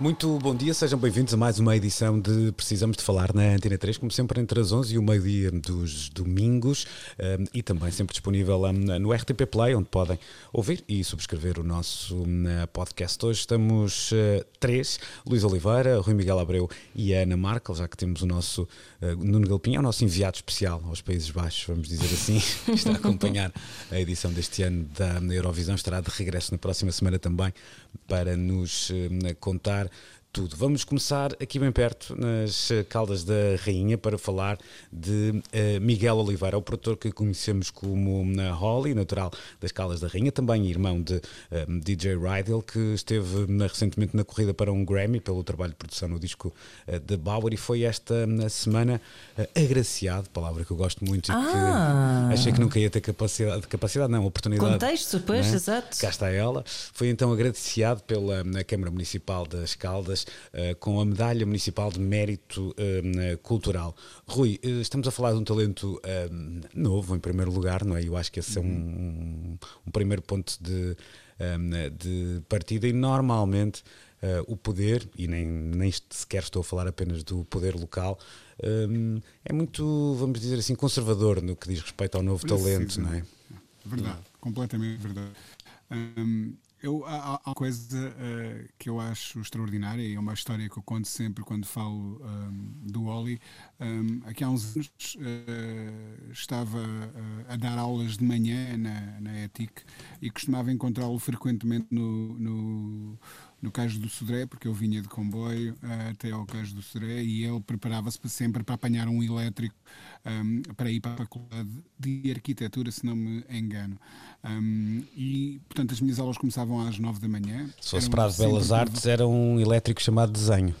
Muito bom dia, sejam bem-vindos a mais uma edição de Precisamos de Falar na Antena 3, como sempre entre as 11 e o meio-dia dos domingos um, e também sempre disponível um, no RTP Play, onde podem ouvir e subscrever o nosso um, podcast. Hoje estamos uh, três, Luís Oliveira, Rui Miguel Abreu e Ana Markel, já que temos o nosso uh, Nuno Galpim, é o nosso enviado especial aos Países Baixos, vamos dizer assim, está a acompanhar a edição deste ano da Eurovisão, estará de regresso na próxima semana também para nos contar tudo. Vamos começar aqui bem perto, nas Caldas da Rainha, para falar de uh, Miguel Oliveira, o produtor que conhecemos como uh, Holly, natural das Caldas da Rainha, também irmão de uh, DJ Rydell, que esteve recentemente na corrida para um Grammy pelo trabalho de produção no disco de Bauer e foi esta semana agraciado, palavra que eu gosto muito Ah. e que achei que nunca ia ter capacidade, capacidade não, oportunidade. Contexto, pois, não é? exato. Cá está ela. Foi então agraciado pela na Câmara Municipal das Caldas uh, com a Medalha Municipal de Mérito uh, Cultural. Rui, uh, estamos a falar de um talento novo, em primeiro lugar, não é? Eu acho que esse é um, um primeiro ponto de, um, de partida e normalmente. o poder, e nem, nem sequer estou a falar apenas do poder local, um, é muito, vamos dizer assim, conservador no que diz respeito ao novo talento, não é? Verdade, completamente verdade. Hum, eu, há, uma coisa uh, que eu acho extraordinária e é uma história que eu conto sempre quando falo um, do Oli. Um, aqui há uns anos uh, estava uh, a dar aulas de manhã na, na ETIC e costumava encontrá-lo frequentemente no, no no Cais do Sodré, porque eu vinha de comboio uh, até ao Cais do Sodré e ele preparava-se sempre para apanhar um elétrico um, para ir para a Faculdade de Arquitetura, se não me engano. Um, e, portanto, as minhas aulas começavam às nove da manhã. Se fosse para as Belas Artes, era um elétrico chamado desenho.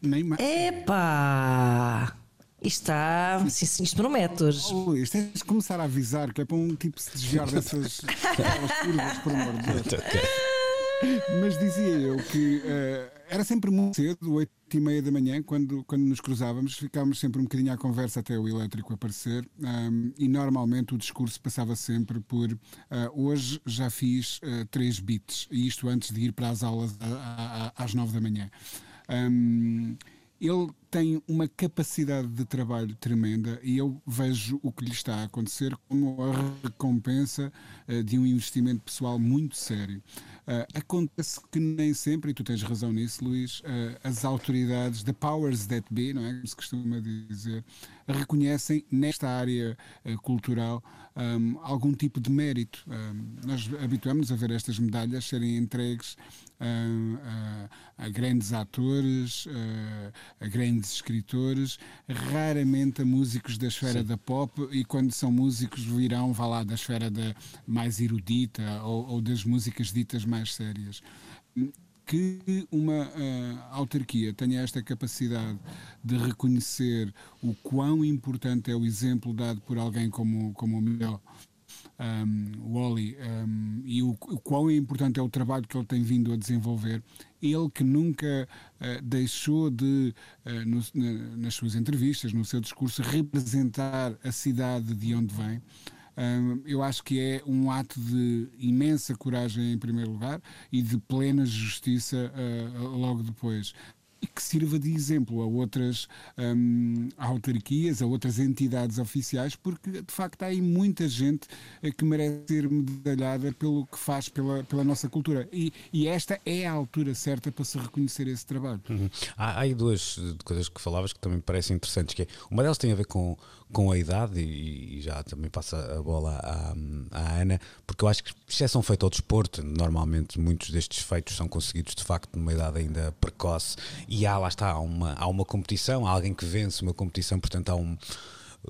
Nem mais. Epá! Isto está. Isto, isto promete hoje. Oh, Luís, tens de começar a avisar que é para um tipo se desviar dessas curvas, por amor de Deus. Mas dizia eu que uh, era sempre muito cedo, oito e meia da manhã, quando, quando nos cruzávamos, ficávamos sempre um bocadinho à conversa até o elétrico aparecer um, e normalmente o discurso passava sempre por uh, hoje já fiz uh, três bits, e isto antes de ir para as aulas a, a, às nove da manhã. Um, ele tem uma capacidade de trabalho tremenda e eu vejo o que lhe está a acontecer como a recompensa uh, de um investimento pessoal muito sério. Uh, acontece que nem sempre, e tu tens razão nisso, Luís, uh, as autoridades, the powers that be, não é? Como se costuma dizer, reconhecem nesta área cultural um, algum tipo de mérito. Um, nós habituamos a ver estas medalhas serem entregues a, a grandes atores, a grandes escritores, raramente a músicos da esfera Sim. da pop e quando são músicos virão, vá lá, da esfera da mais erudita ou, ou das músicas ditas mais sérias que uma uh, autarquia tenha esta capacidade de reconhecer o quão importante é o exemplo dado por alguém como, como o Miguel um, Wally um, e o, o quão importante é o trabalho que ele tem vindo a desenvolver. Ele que nunca uh, deixou de, uh, no, na, nas suas entrevistas, no seu discurso, representar a cidade de onde vem. Eu acho que é um ato de imensa coragem, em primeiro lugar, e de plena justiça uh, logo depois e que sirva de exemplo a outras um, autarquias, a outras entidades oficiais, porque de facto há aí muita gente eh, que merece ser medalhada pelo que faz pela, pela nossa cultura. E, e esta é a altura certa para se reconhecer esse trabalho. Uhum. Há, há aí duas coisas que falavas que também me parecem interessantes, que é, uma delas tem a ver com, com a idade, e, e já também passa a bola à, à, Ana, porque eu acho que exceção feita ao desporto, normalmente muitos destes feitos são conseguidos de facto numa idade ainda precoce e há, lá está, há uma, há uma competição, há alguém que vence uma competição, portanto há um,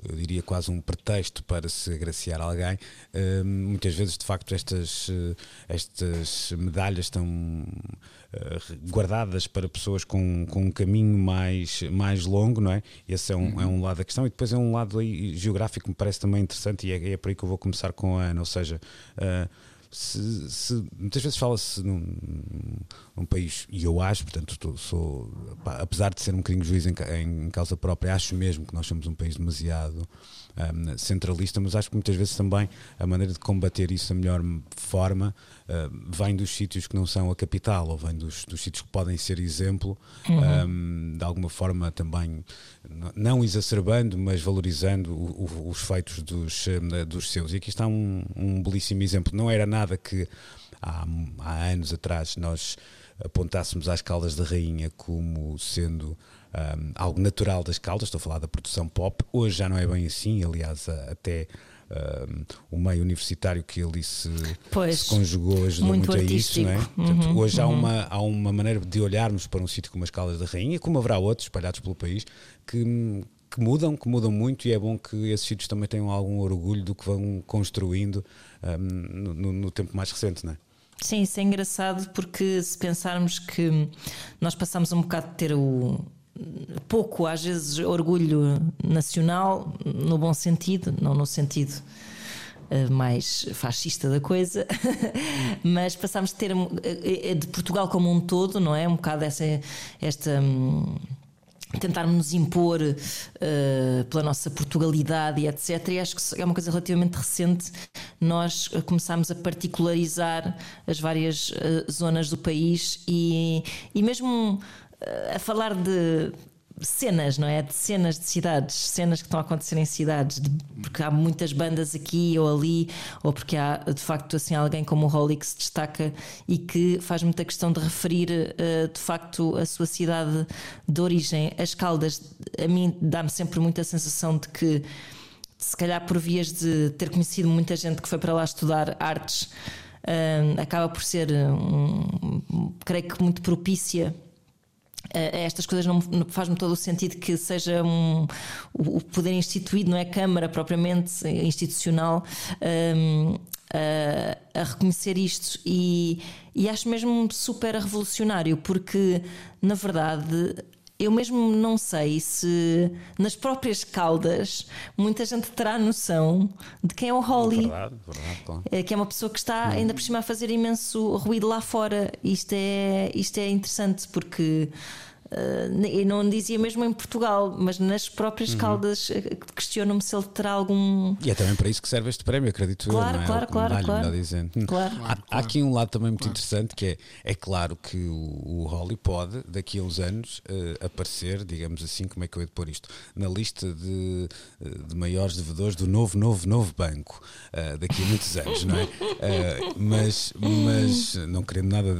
eu diria quase um pretexto para se agraciar alguém, uh, muitas vezes de facto estas, uh, estas medalhas estão uh, guardadas para pessoas com, com um caminho mais, mais longo, não é? Esse é um, uhum. é um lado da questão, e depois é um lado aí, geográfico que me parece também interessante, e é, é por aí que eu vou começar com a Ana, ou seja se, se, muitas vezes fala-se num, num, país, e eu acho, portanto, tô, sou, pá, apesar de ser um bocadinho juiz em, em, causa própria, acho mesmo que nós somos um país demasiado um, centralista, mas acho que muitas vezes também a maneira de combater isso da melhor forma uh, vem dos sítios que não são a capital, ou vem dos, dos sítios que podem ser exemplo, uhum. um, de alguma forma também, não exacerbando, mas valorizando o, o, os feitos dos, dos seus. E aqui está um, um belíssimo exemplo. Não era nada que há, há anos atrás nós apontássemos às Caldas da Rainha como sendo um, algo natural das Caldas, estou a falar da produção pop. Hoje já não é bem assim, aliás, até um, o meio universitário que ali se, pois, se conjugou ajudou muito, muito a isso, não é? Portanto, uhum, hoje uhum. há, uma, há uma maneira de olharmos para um sítio como as Caldas da Rainha, como haverá outros espalhados pelo país, que que mudam, que mudam muito e é bom que esses sítios também tenham algum orgulho do que vão construindo um, no, no, tempo mais recente, não é? Sim, isso é engraçado porque se pensarmos que nós passamos um bocado de ter o, pouco, às vezes, orgulho nacional, no bom sentido, não no sentido uh, mais fascista da coisa, mas passámos de ter uh, de Portugal como um todo, não é? Um bocado essa, esta. Um, tentarmos nos impor uh, pela nossa Portugalidade e etc. E acho que é uma coisa relativamente recente. Nós começámos a particularizar as várias uh, zonas do país e, e mesmo a falar de cenas, não é? De cenas de cidades, cenas que estão a acontecer em cidades, de, porque há muitas bandas aqui ou ali, ou porque há de facto assim alguém como o Holly que se destaca e que faz muita questão de referir uh, de facto a sua cidade de origem. As Caldas, a mim dá-me sempre muita sensação de que, se calhar por vias de ter conhecido muita gente que foi para lá estudar artes, uh, acaba por ser, um, creio que muito propícia estas coisas não, faz-me todo o sentido que seja um, o poder instituído, não é Câmara propriamente institucional, um, a, a, reconhecer isto. E, e acho mesmo super revolucionário porque na verdade eu mesmo não sei se nas próprias caldas muita gente terá noção de quem é o Holly. Verdade, verdade, claro. É, que é uma pessoa que está ainda por cima a fazer imenso ruído lá fora. Isto é, isto é interessante porque Uh, e não dizia mesmo em Portugal, mas nas próprias uhum. caldas eh, questiono-me se ele terá algum. E é também para isso que serve este prémio, acredito claro, eu. Não é? Claro, claro, medalha, claro. Dizendo. Hum. Claro. Há, há, aqui um lado também muito interessante que é, é claro que o, o Holly pode, daqui a uns anos, uh, aparecer, digamos assim, como é que eu ia pôr isto, na lista de, de maiores devedores do novo, novo, novo banco, uh, daqui a muitos anos, não é? mas, mas não querendo nada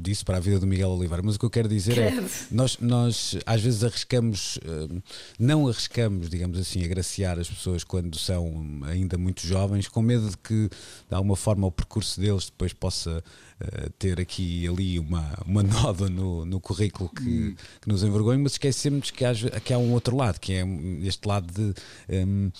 disso para a vida do Miguel Oliveira, mas o que eu quero dizer é nós, nós às vezes arriscamos, eh, não arriscamos, digamos assim, agraciar as pessoas quando são ainda muito jovens, com medo de que, de alguma forma, o percurso deles depois possa uh, ter aqui e ali uma, uma nova no, no currículo que, hum. que nos envergonha, mas esquecemos que há, que há um outro lado, que é este lado de. Um,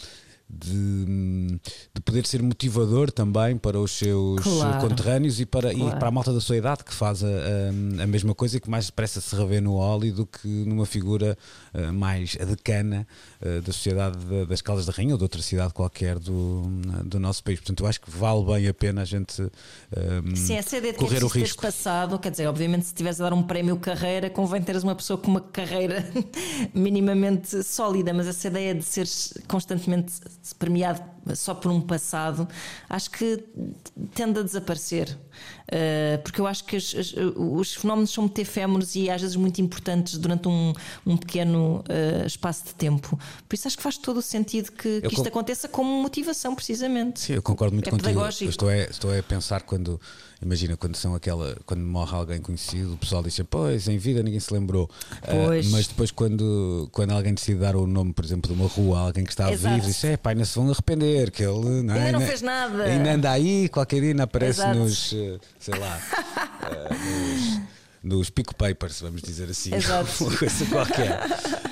de, de, poder ser motivador também para os seus claro. conterrâneos e para, claro. e para a malta da sua idade que faz a, a, a mesma coisa e que mais depressa se revê no óleo do que numa figura uh, mais decana uh, da sociedade das Caldas da Rainha ou de outra cidade qualquer do, do nosso país. Portanto, eu acho que vale bem a pena a gente um, Sim, essa ideia de correr o risco. passado, quer dizer, obviamente, se tivesse a dar um prémio carreira, convém teres uma pessoa com uma carreira minimamente sólida, mas essa ideia de seres constantemente premiado só por um passado, acho que tende a desaparecer. Uh, porque eu acho que os, os, fenómenos são muito efêmeros e às vezes muito importantes durante um, um pequeno uh, espaço de tempo. Por isso acho que faz todo o sentido que, que isto aconteça como motivação, precisamente. Sim, eu concordo muito é contigo. Estou a, estou a pensar quando Imagina quando são aquela, quando morre alguém conhecido, o pessoal diz pois, em vida ninguém se lembrou. Uh, mas depois quando, quando alguém decide dar o nome, por exemplo, de uma rua a alguem que está Exato. vivo, diz, é pá, ainda se vão arrepender, que ele não, é, ainda não fez nada. Ainda anda aí, qualquer dia ainda aparece Exato. nos, eh, sei lá, uh, nos nos Pico Papers, vamos dizer assim, Exato. uma coisa qualquer.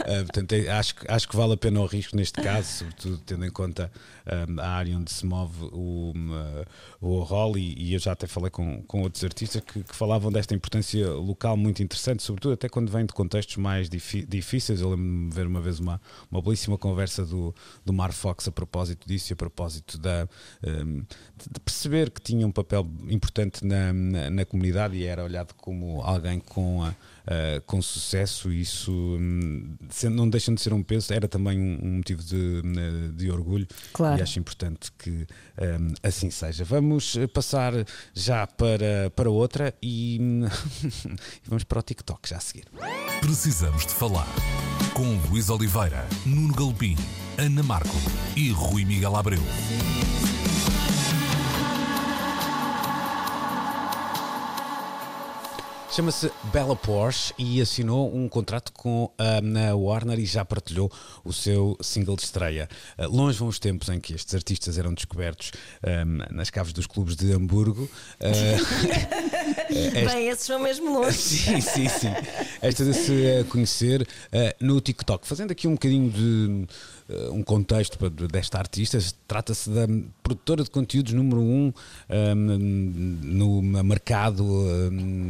Uh, portanto, é, acho, acho que vale a pena o risco neste caso, sobretudo tendo em conta um, a área onde se move o, uh, o rol e, e, eu já até falei com, com outros artistas que, que, falavam desta importância local muito interessante, sobretudo até quando vem de contextos mais difíceis. Eu lembro-me de ver uma vez uma, uma belíssima conversa do, do Mar Fox a propósito disso e a propósito da, um, de perceber que tinha um papel importante na, na, na comunidade e era olhado como alguém com a uh, com sucesso, isso um, não deixa de ser um peso, era também um, um motivo de, de, orgulho claro. e acho importante que um, assim seja. Vamos passar já para, para outra e, e vamos para o TikTok já a seguir. Precisamos de falar com Luís Oliveira, Nuno Galpim, Ana Marco e Rui Miguel Abreu. Chama-se Bella Porsche e assinou um contrato com a Warner e já partilhou o seu single de estreia. Uh, longe vão os tempos em que estes artistas eram descobertos um, nas caves dos clubes de Hamburgo. Este... Bem, esses são mesmo longe. sim, sim, sim. Esta de se conhecer uh, no TikTok. Fazendo aqui um bocadinho de uh, um contexto desta artista. Trata-se da produtora de conteúdos número um um, no mercado um,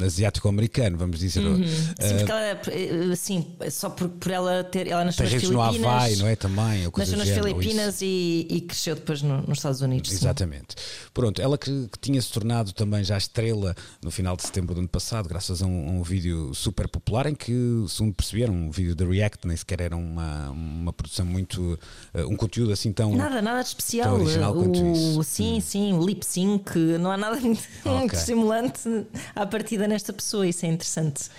asiático-americano, vamos dizer. Uhum. Sim, porque ela, eh, assim, só por, por ela ter. Ela nasceu nas Filipinas. no Havaí, não é? Também. Nasceu nas Filipinas e, e, cresceu depois no, nos Estados Unidos. Exatamente. Sim. Pronto, ela que, que, tinha se tornado também já estrela no final de setembro do ano passado, graças a um, um vídeo super popular em que, segundo perceberam, um vídeo da React, nem sequer era uma, uma produção muito uh, um conteúdo assim tão. Nada, nada de especial. Tão original o, quanto isso. Sim, hum. sim, o lip sync, não há nada muito, okay. estimulante à partida nesta pessoa, isso é interessante.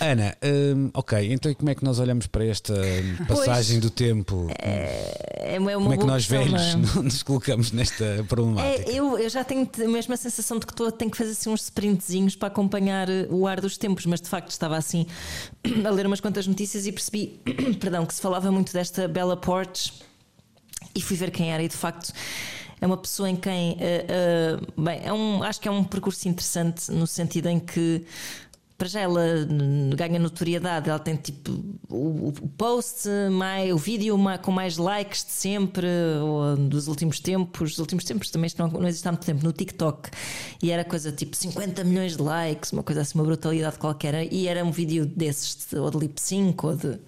Ana, hum, ok, então como é que nós olhamos para esta passagem pois, do tempo? É, é como é que nós velhos não nos colocamos nesta problemática? É, eu, eu já tenho a mesma sensação de que estou, tenho que fazer assim, uns sprintzinhos para acompanhar eh, o ar dos tempos, mas de facto estava assim a ler umas quantas notícias e percebi perdão, que se falava muito desta Bella Porch e fui ver quem era e de facto é uma pessoa em quem uh, uh, bem, é um, acho que é um percurso interessante no sentido em que para já ela ganha notoriedade, ela tem tipo o, o post, mais, o vídeo com mais likes de sempre, ou dos últimos tempos, dos últimos tempos também isto não, não existe há muito tempo, no TikTok, e era coisa tipo 50 milhões de likes, uma coisa assim, uma brutalidade qualquer, e era um vídeo desses, ou de lip sync, ou de,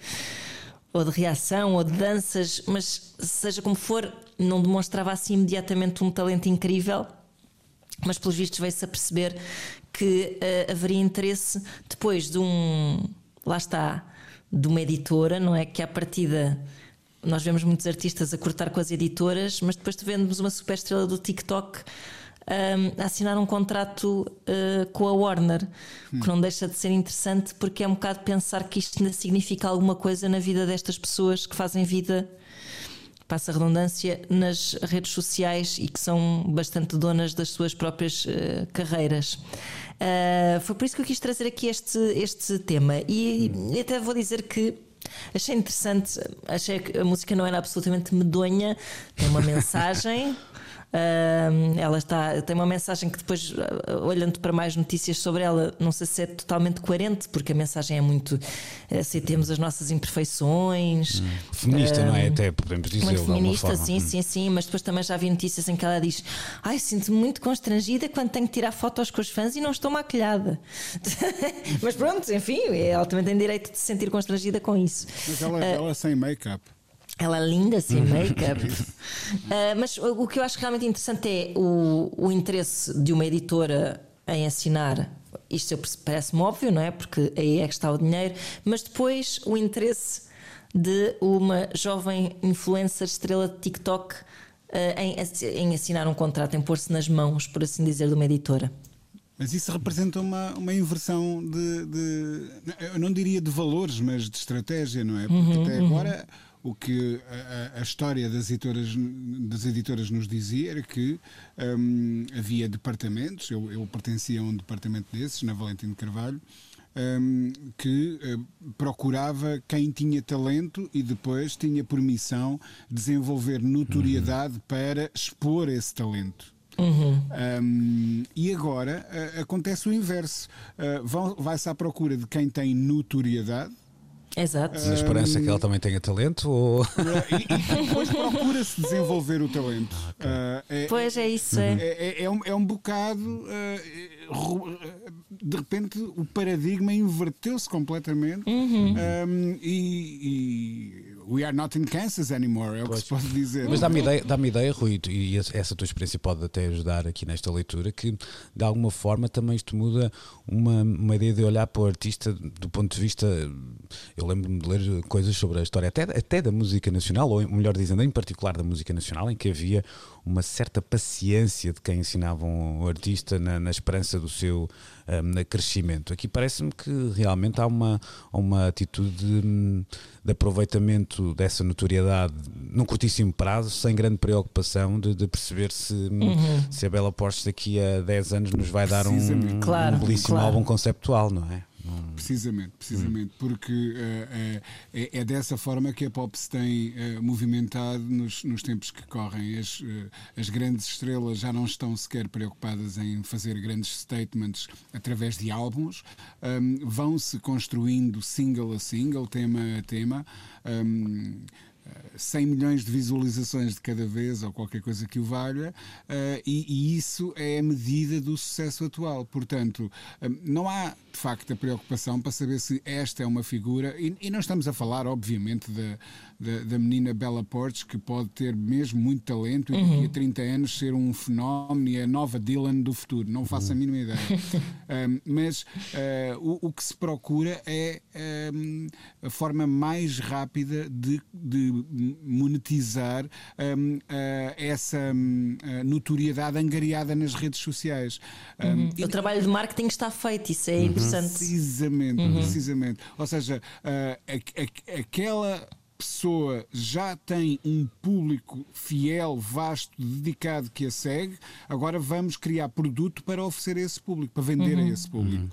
ou de reação, ou de danças, mas seja como for, não demonstrava assim imediatamente um talento incrível mas pelos vistos veio-se a perceber que uh, haveria interesse depois de um. Lá está, de uma editora, não é? Que à partida nós vemos muitos artistas a cortar com as editoras, mas depois vemos uma super estrela do TikTok um, a assinar um contrato uh, com a Warner, hum. que não deixa de ser interessante porque é um bocado pensar que isto ainda significa alguma coisa na vida destas pessoas que fazem vida passa a redundância, nas redes sociais e que são bastante donas das suas próprias uh, carreiras. Uh, foi por isso que eu quis trazer aqui este, este tema. E, e até vou dizer que achei interessante, achei que a música não era absolutamente medonha, tem uma mensagem. Uh, ela está, tem uma mensagem que depois, ah, olhando para mais notícias sobre ela, não sei se é totalmente coerente, porque a mensagem é muito aceitemos as nossas imperfeições. Hum. Feminista, uh, não é? Até podemos dizer. Muito feminista, sim, hum. sim, sim, mas depois também já vi notícias em que ela diz: Ai, sinto-me muito constrangida quando tenho que tirar fotos com os fãs e não estou maquilhada. mas pronto, enfim, ela também tem direito de se sentir constrangida com isso. Mas ela, uh, ela sem make-up. Ela é linda, sem uhum. make-up. uh, mas o que eu acho realmente interessante é o, o interesse de uma editora em assinar. Isto parece-me óbvio, não é? Porque aí é que está o dinheiro. Mas depois o interesse de uma jovem influencer estrela de TikTok uh, em, em assinar um contrato, em pôr-se nas mãos, por assim dizer, de uma editora. Mas isso representa uma, uma inversão de, de, Eu não diria de valores, mas de estratégia, não é? Porque uhum, até uhum. O que a, a, história das editoras, das editoras nos dizia era que um, havia departamentos, eu, eu, pertencia a um departamento desses, na Valentim de Carvalho, um, que uh, procurava quem tinha talento e depois tinha por missão desenvolver notoriedade uhum. para expor esse talento. Uhum. Um, e agora uh, acontece o inverso. Uh, Vai-se à procura de quem tem notoriedade. Exato. Na esperança que ela também tenha talento ou... e, e depois procura-se desenvolver o talento. Ah, okay. uh, é, pois é isso. É, é, é, um, é um bocado. Uh, de repente o paradigma inverteu-se completamente uhum. um, e, e we are not in Kansas anymore, é o pois. que se pode dizer. Mas dá-me ideia, dá ideia, Rui, e essa tua experiência pode até ajudar aqui nesta leitura, que de alguma forma também isto muda uma, uma ideia de olhar para o artista do ponto de vista. Eu lembro-me de ler coisas sobre a história até, até da música nacional, ou melhor dizendo, em particular da música nacional, em que havia uma certa paciência de quem ensinava um artista na, na esperança do seu um, crescimento. Aqui parece-me que realmente há uma, uma atitude de, de, aproveitamento dessa notoriedade num curtíssimo prazo, sem grande preocupação de, de perceber se, uhum. se a Bela Porsche daqui a 10 anos nos vai dar um, claro, um belíssimo claro. álbum conceptual, não é? Precisamente, precisamente, porque uh, é, é, dessa forma que a pop se tem uh, movimentado nos, nos, tempos que correm. As, uh, as, grandes estrelas já não estão sequer preocupadas em fazer grandes statements através de álbuns, um, vão-se construindo single a single, tema a tema. Um, 100 milhões de visualizações de cada vez ou qualquer coisa que o valha, uh, e, e, isso é a medida do sucesso atual. Portanto, um, não há de facto a preocupação para saber se esta é uma figura, e, e não estamos a falar, obviamente, da, da, da, menina Bella Portes, que pode ter mesmo muito talento uhum. e daqui a 30 anos ser um fenómeno e a nova Dylan do futuro. Não faço a mínima ideia. um, mas uh, o, o, que se procura é um, a forma mais rápida de, de monetizar um, uh, essa um, notoriedade angariada nas redes sociais. Uhum. o trabalho de marketing está feito, isso é uhum. interessante. Precisamente, uhum. precisamente. Ou seja, uh, aquela pessoa já tem um público fiel, vasto, dedicado que a segue, agora vamos criar produto para oferecer a esse público, para vender uhum. a esse público. Uhum.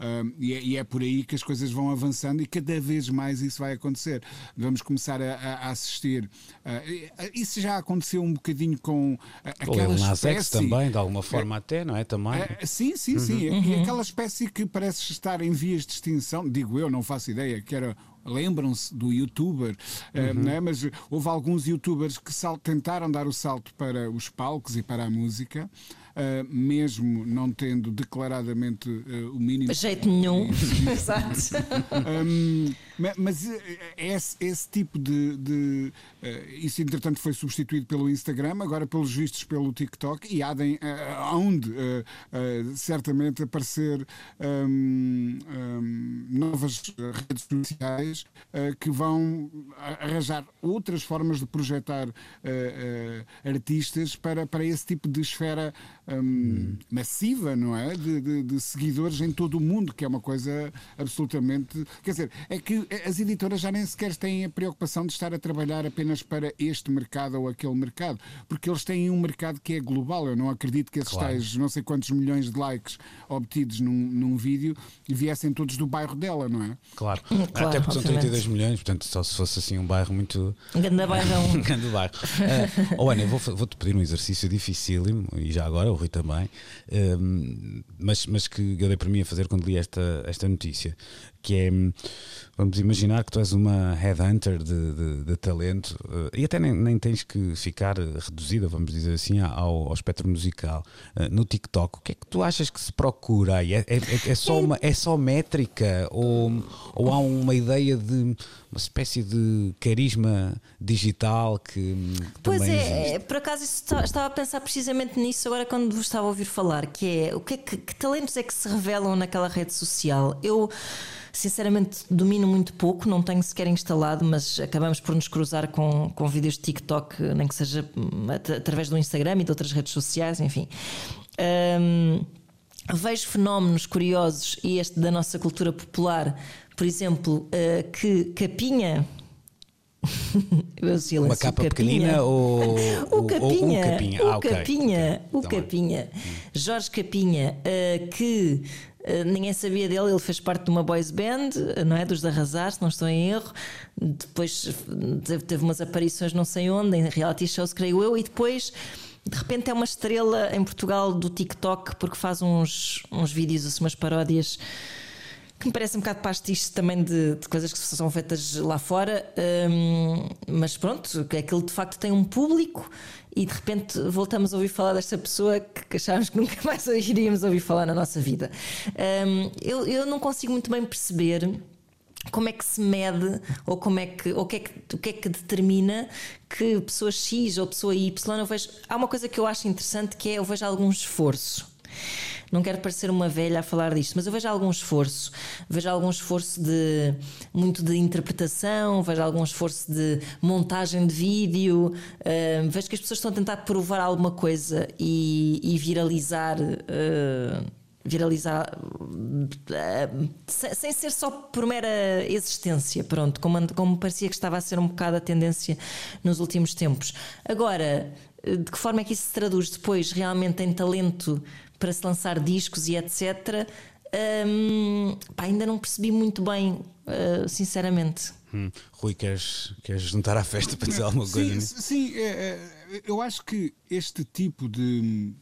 Uh, e, é, e, é, por aí que as coisas vão avançando e cada vez mais isso vai acontecer. Vamos começar a, a assistir. Uh, isso já aconteceu um bocadinho com uh, aquela o espécie... também, de alguma forma é, até, não é? Também. Uh, sim, sim, uhum. sim. Uhum. E aquela espécie que parece estar em vias de extinção, digo eu, não faço ideia, que era lembram-se do youtuber, uhum. né? mas houve alguns youtubers que tentaram dar o salto para os palcos e para a música. Uh, mesmo não tendo declaradamente uh, o mínimo. Jeito nenhum. Exato. um, mas esse, esse tipo de. de uh, isso, entretanto, foi substituído pelo Instagram, agora, pelos vistos, pelo TikTok e há de, onde certamente aparecer um, um, novas redes sociais que vão arranjar outras formas de projetar artistas para, para esse tipo de esfera hum. massiva, não é? De, de, de, seguidores em todo o mundo, que é uma coisa absolutamente. Quer dizer, é que as editoras já nem sequer têm a preocupação de estar a trabalhar apenas para este mercado ou aquele mercado, porque eles têm um mercado que é global. Eu não acredito que esses claro. tais não sei quantos milhões de likes obtidos num, num vídeo viessem todos do bairro dela, não é? Claro, claro até porque são 32 milhões, portanto, só se fosse assim um bairro muito. Um grande bairro. um grande bairro. Uh, oh, Ana, vou-te vou pedir um exercício dificílimo, e já agora, o Rui também, uh, mas, mas que eu dei para mim a fazer quando li esta, esta notícia que é, vamos imaginar que tu és uma headhunter de, de, de talento eh, e até nem, nem, tens que ficar reduzida, vamos dizer assim, ao, ao espectro musical. Eh, no TikTok, o que é que tu achas que se procura aí? É, é, é, só, uma, é só métrica ou, ou há uma ideia de uma espécie de carisma digital que, que pois é, existe? por acaso estava a pensar precisamente nisso agora quando vos estava a ouvir falar, que é o que, é que, que talentos é que se revelam naquela rede social? Eu Sinceramente, domino muito pouco, não tenho sequer instalado, mas acabamos por nos cruzar com, com vídeos de TikTok, nem que seja hum, através do Instagram e de outras redes sociais, enfim. Um, vejo fenómenos curiosos e este da nossa cultura popular, por exemplo, uh, que capinha. Uma capa capinha. pequenina ou o capinha, ou, ou capinha. O ah, capinha, okay. o tá capinha. Jorge Capinha, uh, que ninguém sabia dele, ele fez parte de uma boys band, eh, não é? Dos Arrasar, se não estou em erro. Depois teve umas aparições não sei onde, em reality shows, creio eu, e depois de repente é uma estrela em Portugal do TikTok porque faz uns, uns vídeos, assim, umas paródias que me parece um bocado pastiche também de, de, coisas que são feitas lá fora, um, mas pronto, aquilo de facto tem um público e de repente voltamos a ouvir falar desta pessoa que achávamos que nunca mais iríamos ouvir falar na nossa vida. Um, eu, eu não consigo muito bem perceber como é que se mede ou como é que, o, que é que, que é que determina que pessoa X ou pessoa Y eu vejo. Há uma coisa que eu acho interessante que é eu vejo algum esforço. Não quero parecer uma velha a falar disto, mas eu vejo algum esforço. Vejo algum esforço de muito de interpretação, vejo algum esforço de montagem de vídeo, uh, vejo que as pessoas estão a tentar provar alguma coisa e, e viralizar. Uh, viralizar uh, sem ser só por mera existência, pronto, como, como parecia que estava a ser um bocado a tendência nos últimos tempos. Agora, de que forma é que isso se traduz depois realmente em talento para se lançar discos e etc. Um, pá, ainda não percebi muito bem, uh, sinceramente. Hum. Rui, queres, queres juntar à festa para dizer alguma coisa? Sim, sim é, é, eu acho que este tipo de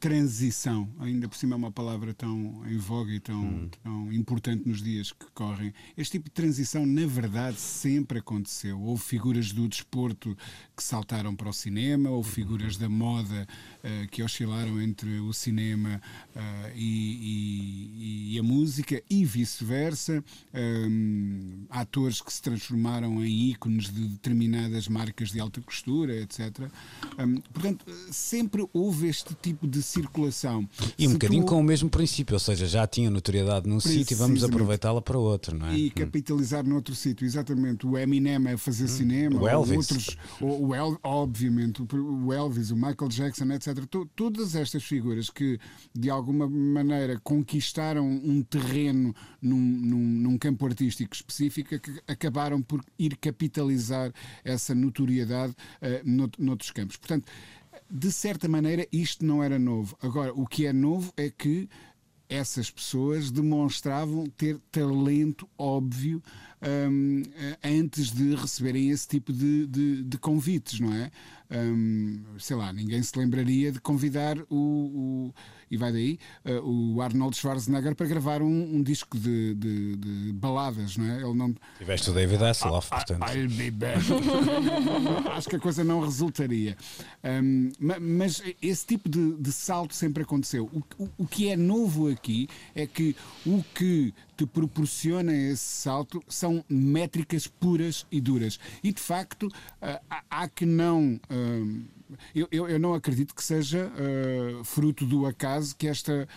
transição, ainda por cima é uma palavra tão em voga e tão, hum. tão importante nos dias que correm. Este tipo de transição, na verdade, sempre aconteceu. Houve figuras do desporto que saltaram para o cinema, houve figuras da moda uh, que oscilaram entre o cinema uh, e, e, e, a música e vice-versa. Um, atores que se transformaram em ícones de determinadas marcas de alta costura, etc. Um, portanto, sempre houve este tipo de circulação. E um bocadinho tu... com o mesmo princípio, ou seja, já tinha notoriedade num sítio e vamos aproveitá-la para outro, não é? E hum. capitalizar noutro sítio, exatamente. O Eminem a fazer hum. cinema, o Elvis. outros, o, o El, obviamente, o Elvis, o Michael Jackson, etc. todas estas figuras que de alguma maneira conquistaram um terreno num, num, num campo artístico específico acabaram por ir capitalizar essa notoriedade uh, noutros campos. Portanto, de certa maneira, isto não era novo. Agora, o que é novo é que essas pessoas demonstravam ter talento óbvio um, antes de receberem esse tipo de, de, de convites, não é? Sei lá, ninguém se lembraria de convidar o, o e vai daí uh, o Arnold Schwarzenegger para gravar um, um disco de, de, de, baladas, não é? Ele não... Tiveste o David Hasselhoff, ah, portanto. I'll be back. Acho que a coisa não resultaria. Um, mas esse tipo de, de, salto sempre aconteceu. O, o, o que é novo aqui é que o que te proporciona esse salto são métricas puras e duras. E de facto, uh, há que não. Eu, eu, eu, não acredito que seja uh, fruto do acaso que esta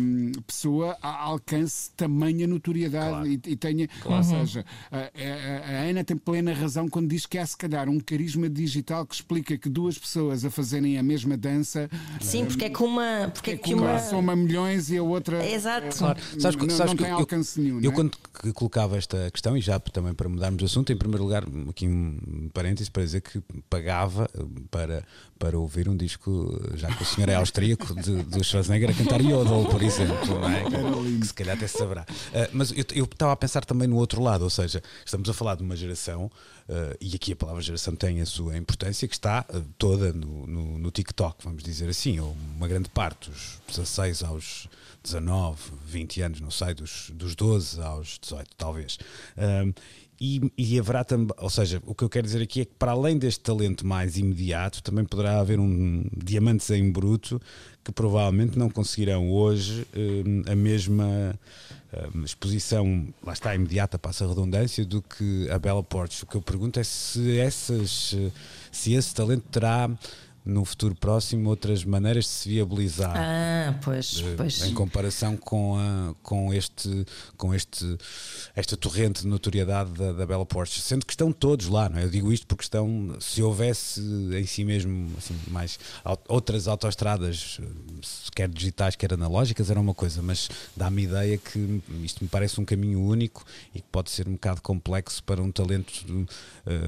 um, pessoa alcance tamanha notoriedade claro. e, e, tenha. Claro. Ou seja, a, a, a, Ana tem plena razão quando diz que há se calhar um carisma digital que explica que duas pessoas a fazerem a mesma dança. Sim, porque é que uma. Porque é, é que uma soma milhões e a outra. Exato. Claro. Sabes, não, sabes não tem alcance eu, nenhum. Eu, é? quando colocava esta questão, e já também para mudarmos de assunto, em primeiro lugar, aqui um parênteses para dizer que pagava para para ouvir um disco, já que o senhor é austríaco, de, de Schwarzenegger a cantar Yodel, por exemplo, é? que, se calhar até saberá. Uh, mas eu, eu estava a pensar também no outro lado, ou seja, estamos a falar de uma geração, uh, e aqui a palavra geração tem a sua importância, que está uh, toda no, no, no, TikTok, vamos dizer assim, ou uma grande parte, dos 16 aos 19, 20 anos, não sei, dos, dos 12 aos 18, talvez. E, e, haverá também, ou seja, o que eu quero dizer aqui é que para além deste talento mais imediato, também poderá haver um diamantes em bruto que provavelmente não conseguirão hoje um, a mesma um, exposição, lá está, imediata, passa a redundância, do que a Bela Portes. O que eu pergunto é se essas, se esse talento terá no futuro próximo outras maneiras de se viabilizar. Ah, pois, de, pois. Em comparação com, a, com, este, com este, esta torrente de notoriedade da, da Bela Porsche. Sendo que estão todos lá, não é? Eu digo isto porque estão, se houvesse em si mesmo assim, mais outras autoestradas, quer digitais, quer analógicas, era uma coisa, mas dá-me ideia que isto me parece um caminho único e que pode ser um bocado complexo para um talento uh,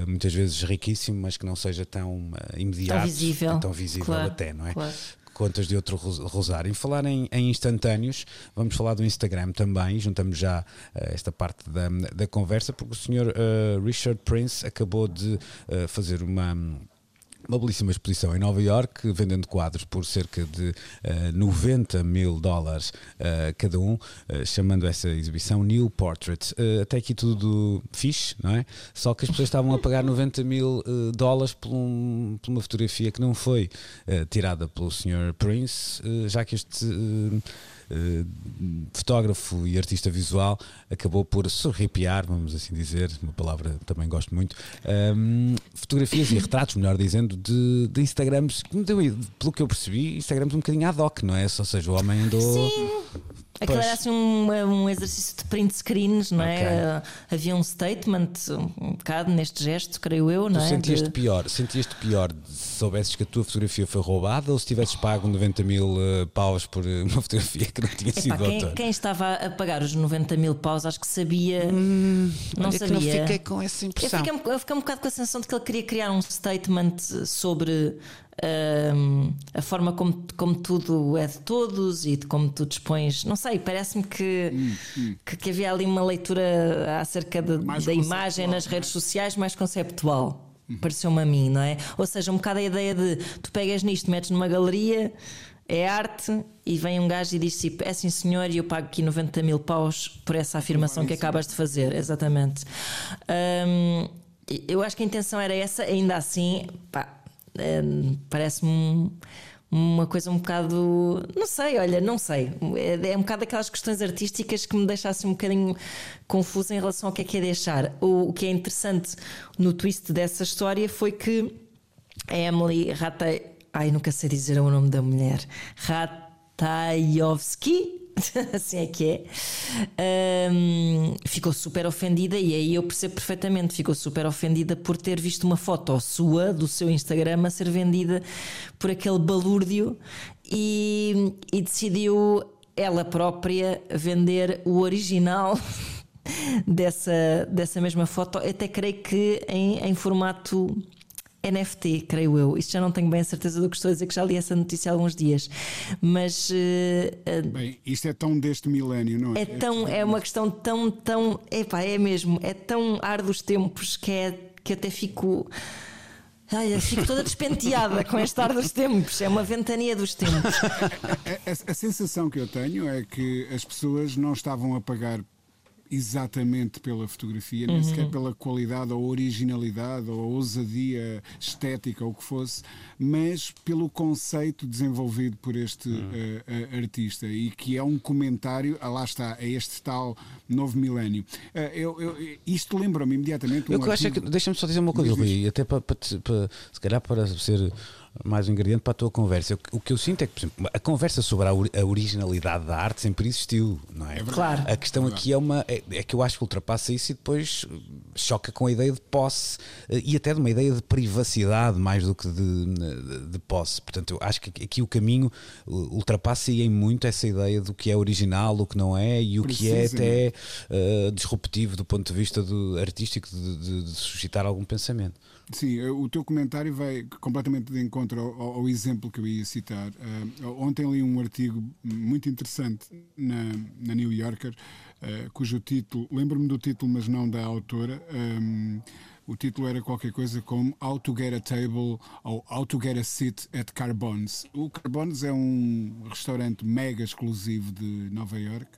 muitas vezes riquíssimo, mas que não seja tão uh, imediato. Tão visível visível. Tão visível claro, até, não é? Claro. Contas de outro rosário. Em falar em, em, instantâneos, vamos falar do Instagram também. Juntamos já uh, esta parte da, da conversa, porque o senhor uh, Richard Prince acabou de uh, fazer uma uma belíssima exposição em Nova York, vendendo quadros por cerca de uh, eh, 90 mil dólares uh, cada um, uh, chamando essa exibição New Portrait. até aqui tudo fixe, não é? Só que as pessoas estavam a pagar 90 mil dólares por, um, por, uma fotografia que não foi tirada pelo Sr. Prince, já que este fotógrafo e artista visual, acabou por sorripiar, vamos assim dizer, uma palavra também gosto muito, um, ehm, fotografias e retratos, melhor dizendo, de, de Instagrams, pelo que eu percebi, Instagrams um bocadinho ad hoc, não é? Ou seja, o homem andou. Sim. Aquilo era assim um, um, exercício de print screens, não é? Okay. Havia um statement um bocado neste gesto, creio eu, não tu é? Sentias-te de... pior, sentias-te pior se soubesses que a tua fotografia foi roubada ou se tivesses pago 90 mil uh, paus por uh, uma fotografia que não tinha Epá, sido quem, quem, estava a pagar os 90 mil paus acho que sabia. Hum, não sabia. não fiquei com essa impressão. Eu fiquei, eu fiquei um bocado com a sensação de que ele queria criar um statement sobre a forma como, como tudo é de todos e de como tu dispões. Não sei, parece-me que, hum, hum. que, que, havia ali uma leitura acerca de, da imagem nas redes sociais mais conceptual. Uhum. Pareceu-me a mim, não é? Ou seja, um bocado a ideia de tu pegas nisto, metes numa galeria, é arte, e vem um gajo e diz tipo: É sim senhor, e eu pago aqui 90 mil paus por essa afirmação que acabas de fazer. Exatamente. Um, eu acho que a intenção era essa, ainda assim, pá, é, parece-me um, uma coisa um bocado. Não sei, olha, não sei. É, é um bocado aquelas questões artísticas que me deixassem um bocadinho confusa em relação ao que é que é deixar. O, o que é interessante no twist dessa história foi que a Emily Rata. Ai, nunca sei dizer o nome da mulher. Ratajowski assim é que é, um, ficou super ofendida e aí eu percebo perfeitamente. Ficou super ofendida por ter visto uma foto sua do seu Instagram a ser vendida por aquele balúrdio e, e decidiu ela própria vender o original dessa, dessa mesma foto. Até creio que em, em formato NFT, creio eu. Isto já não tenho bem a certeza do que estou a dizer, que já li essa notícia há alguns dias. Mas. Uh, bem, isto é tão deste milénio, não é? É, tão, é uma questão tão, tão. Epá, é mesmo. É tão ar dos tempos que, é, que até fico. Ai, fico toda despenteada com este ar dos tempos, é uma ventania dos tempos. A, a, a, a, sensação que eu tenho é que as pessoas não estavam a pagar exatamente pela fotografia, nem uhum. sequer pela qualidade ou originalidade ou ousadia estética ou o que fosse, mas pelo conceito desenvolvido por este uhum. uh, uh, artista e que é um comentário, ah, lá está, a este tal novo milénio. Uh, eu, eu, isto lembra-me imediatamente. Um eu acho é que, deixa-me só dizer uma coisa, Rui, até para, para, para, se calhar para ser mais um ingrediente para a tua conversa. O que eu sinto é que, por exemplo, a conversa sobre a originalidade da arte sempre existiu, não é? é claro. A questão aqui é uma é, é, que eu acho que ultrapassa isso e depois choca com a ideia de posse eh, e até de uma ideia de privacidade mais do que de, de, de posse. Portanto, eu acho que aqui o caminho ultrapassa e em muito essa ideia do que é original, o que não é e o que é até uh, disruptivo do ponto de vista do artístico de, de, de suscitar algum pensamento. Sim, eh, o teu comentário vai completamente de encontro ao, ao exemplo que eu ia citar. Uh, ontem li um artigo muito interessante na, na New Yorker, uh, cujo título, lembro-me do título, mas não da autora. Um, o título era qualquer coisa como How to Get a Table ou How to Get a Seat at Carbons. O Carbons é um restaurante mega exclusivo de Nova York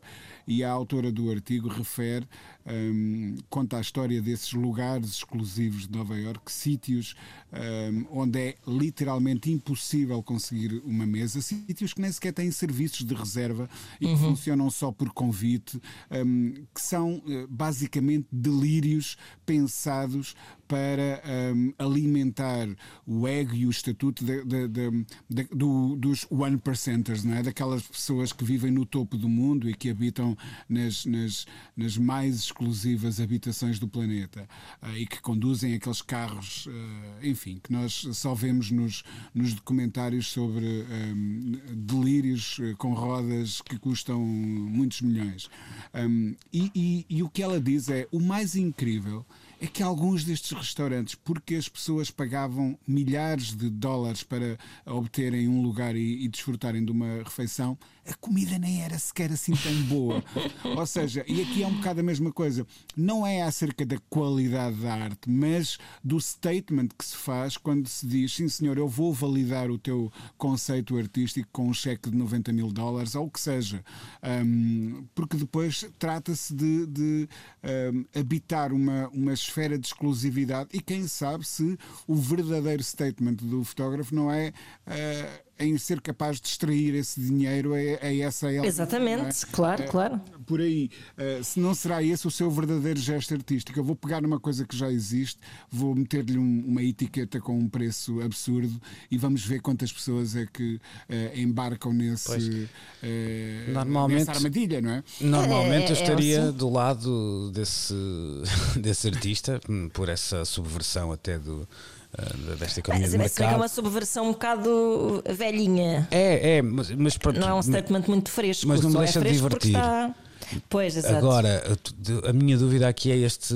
e a autora do artigo refere, um, conta a história desses lugares exclusivos de Nova York, sítios um, onde é literalmente impossível conseguir uma mesa, sítios que nem sequer têm serviços de reserva e uhum. que funcionam só por convite, um, que são uh, basicamente delírios pensados para alimentar o ego e o estatuto de, de, de, do, dos one percenters, não é? daquelas pessoas que vivem no topo do mundo e que habitam nas, nas, nas mais exclusivas habitações do planeta uh, e que conduzem aqueles carros, uh, enfim, que nós só vemos nos, nos documentários sobre um, delírios uh, com rodas que custam muitos milhões. Um, e, e, e o que ela diz é: o mais incrível é que alguns destes restaurantes, porque as pessoas pagavam milhares de dólares para obterem um lugar e, e desfrutarem de uma refeição, a comida nem era sequer assim tão boa. Ou seja, e aqui é um bocado a mesma coisa. Não é acerca da qualidade da arte, mas do statement que se faz quando se diz: sim, senhor, eu vou validar o teu conceito artístico com um cheque de 90 mil dólares, ou o que seja. Um, porque depois trata-se de, de um, habitar uma, uma esfera de exclusividade e quem sabe se o verdadeiro statement do fotógrafo não é. Uh, em ser capaz de extrair esse dinheiro a, a essa ela. Exatamente, é? claro, é, claro. Por aí, uh, se não será esse o seu verdadeiro gesto artístico, eu vou pegar numa coisa que já existe, vou meter-lhe um, uma etiqueta com um preço absurdo e vamos ver quantas pessoas é que uh, embarcam nesse, uh, normalmente, nessa armadilha, não é? Normalmente eu é, é, estaria assim. do lado desse, desse artista, por essa subversão até do desta economia de mercado. É uma subversão um bocado velhinha. É, é, mas, mas pronto, não é um statement muito fresco. Mas não me deixa é de divertir. Está... Pois, exato. Agora, a minha dúvida aqui é este,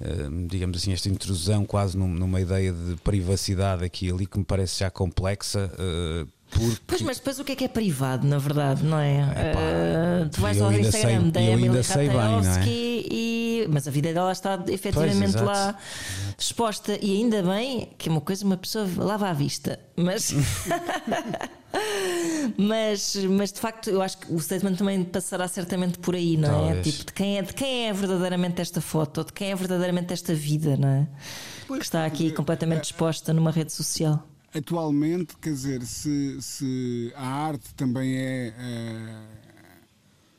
eh, digamos assim, esta intrusão quase numa ideia de privacidade aqui ali que me parece já complexa. Eh, porque... Pois, mas depois o que é que é privado, na verdade, não é? uh, tu vais ao Instagram da Emily Ratajkowski Mas a vida dela está efetivamente pois, lá exposta. E ainda bem que é uma coisa, uma pessoa lava à vista. Mas. mas, mas de facto, eu acho que o statement também passará certamente por aí, não é? Talvez. é? Tipo, de quem é, de quem é verdadeiramente esta foto, de quem é verdadeiramente esta vida, não é? Pois, que está aqui completamente é, exposta numa rede social. Atualmente, quer dizer, se, se a arte também é. Uh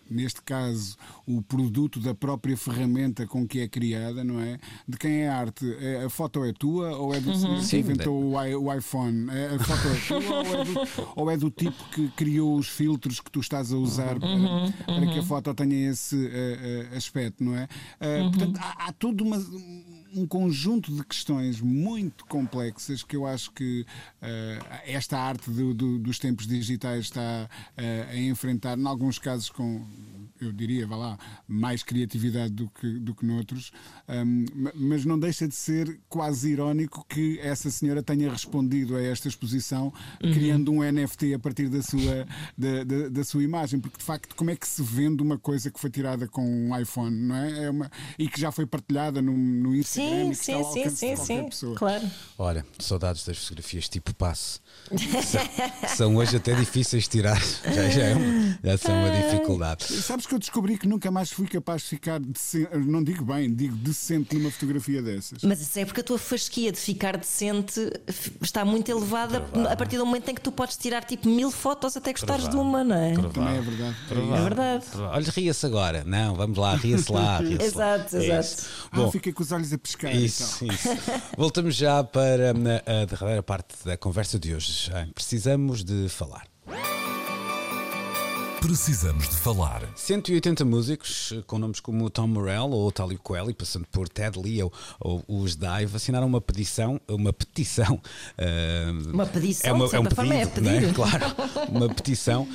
neste caso, o produto da própria ferramenta com que é criada, não é? De quem é a arte? É, a foto é tua ou é do uhum. que inventou o, o, iPhone? É, a foto é tua ou, é do, ou é do, tipo que criou os filtros que tu estás a usar para, uhum. para que a uhum. foto tenha esse uh, aspecto, não é? Uh, portanto, há, há tudo uma um conjunto de questões muito complexas que eu acho que uh, esta arte do, do, dos tempos digitais está uh, a enfrentar, em alguns casos com eu diria, vá lá, mais criatividade do que, do que noutros, um, mas não deixa de ser quase irónico que essa senhora tenha respondido a esta exposição uhum. criando um NFT a partir da sua, da, da, da, sua imagem, porque de facto, como é que se vende uma coisa que foi tirada com um iPhone, não é? é uma, e que já foi partilhada no, no Instagram sim, e que sim, está ao sim, sim, pessoa. Claro. Olha, saudades das fotografias tipo passe. são, são hoje até difíceis de tirar, já, já, é uma, já são uma dificuldade. Sabes que eu descobri que nunca mais fui capaz de ficar decente, não digo bem, digo decente numa fotografia dessas. Mas isso é porque a tua fasquia de ficar decente está muito elevada Provável. a partir do momento em que tu podes tirar tipo mil fotos até gostares de uma, não é? Também é verdade. É verdade. Olha, ria-se agora. Não, vamos lá, ria-se lá. Ria exato, lá. É exato. Ah, Bom, fiquei com os olhos a pescar. Isso, então. isso. Voltamos já para a derradeira parte da conversa de hoje. Precisamos de falar. Precisamos de falar. 180 músicos com nomes como Tom Morello ou Talib Kweli, passando por Ted Lee ou, ou os Dive, assinaram uma petição, uma petição. Uh, uma petição, é, uma, é um pedido, é pedir. Né? claro, uma petição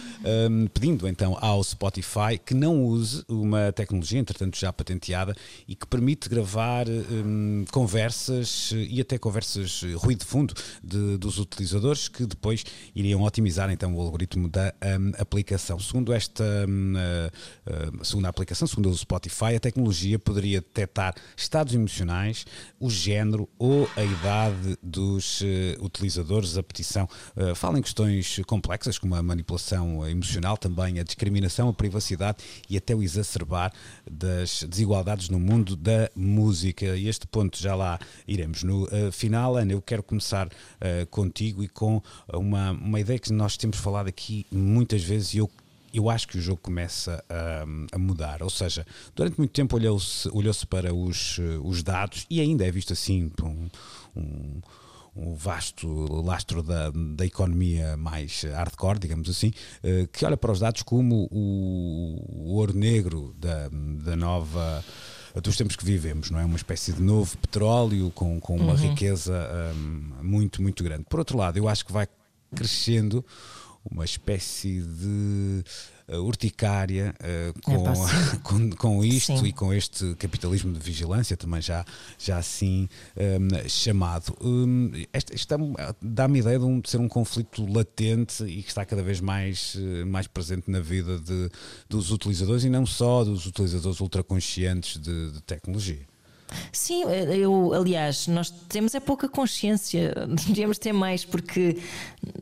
um, pedindo então ao Spotify que não use uma tecnologia, entretanto já patenteada, e que permite gravar um, conversas e até conversas ruído de fundo de, dos utilizadores que depois iriam otimizar então o algoritmo da um, aplicação. Segundo segundo esta uh, uh, segundo a aplicação, segundo o Spotify, a tecnologia poderia detectar estados emocionais, o género ou a idade dos uh, utilizadores. A petição fala em questões complexas como a manipulação emocional, também a discriminação, a privacidade e até o exacerbar das desigualdades no mundo da música. E este ponto já lá iremos no final. Ana, eu quero começar contigo e com uma, uma ideia que nós temos falado aqui muitas vezes e eu eu acho que o jogo começa a, a mudar. Ou seja, durante muito tempo olhou-se olhou para os, os dados e ainda é visto assim por um, um um vasto lastro da, da economia mais hardcore, digamos assim, eh, que olha para os dados como o, o ouro negro da, da nova dos tempos que vivemos, não é? Uma espécie de novo petróleo com, com uma uhum. riqueza um, muito, muito grande. Por outro lado, eu acho que vai crescendo uma espécie de uh, urticária uh, com, É, com, com, isto Sim. e com este capitalismo de vigilância também já, já assim um, chamado. Um, esta, esta dá-me ideia de, um, de, ser um conflito latente e que está cada vez mais, uh, mais presente na vida de, dos utilizadores e não só dos utilizadores ultraconscientes de, de tecnologia. Sim, eu, aliás, nós temos é pouca consciência, devíamos ter mais, porque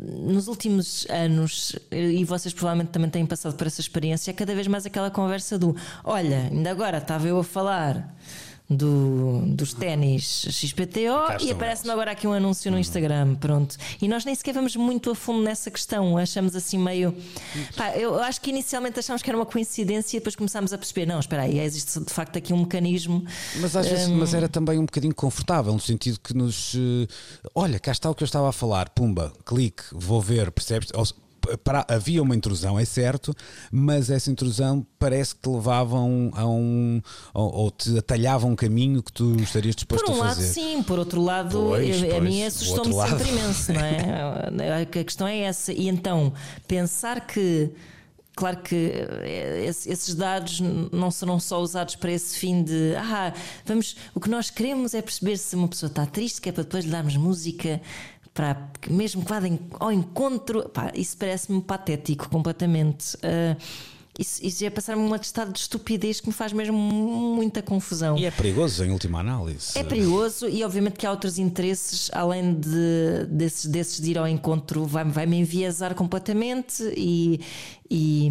nos últimos anos, e vocês provavelmente também têm passado por essa experiência, é cada vez mais aquela conversa do: olha, ainda agora estava eu a falar do, dos ténis XPTO e aparece-me agora aqui um anúncio no Instagram, pronto. E nós nem sequer vamos muito a fundo nessa questão, achamos assim meio. Pá, eu acho que inicialmente achámos que era uma coincidência e depois começámos a perceber: não, espera aí, existe de facto aqui um mecanismo. Mas às vezes um... mas era também um bocadinho confortável, no sentido que nos. Uh, olha, cá está o que eu estava a falar, pumba, clique, vou ver, percebes? Para, havia uma intrusão, é certo, mas essa intrusão parece que te levavam a um. ou, ou te atalhavam um caminho que tu estarias disposto por um a fazer. lado, sim, por outro lado, pois, a, pois, mim assustou-me sempre imenso, não é? a questão é essa. E então, pensar que. Claro que esses dados não serão só usados para esse fim de ah, vamos, o que nós queremos é perceber se uma pessoa está triste, que é para depois lhe darmos música para mesmo que vá ao encontro, pá, isso parece-me patético completamente. Uh, isso, isso é passar-me um estado de estupidez que me faz mesmo muita confusão. E é perigoso em última análise. É perigoso e obviamente que há outros interesses, além de, desses, desses de ir ao encontro, vai-me vai enviesar completamente e, e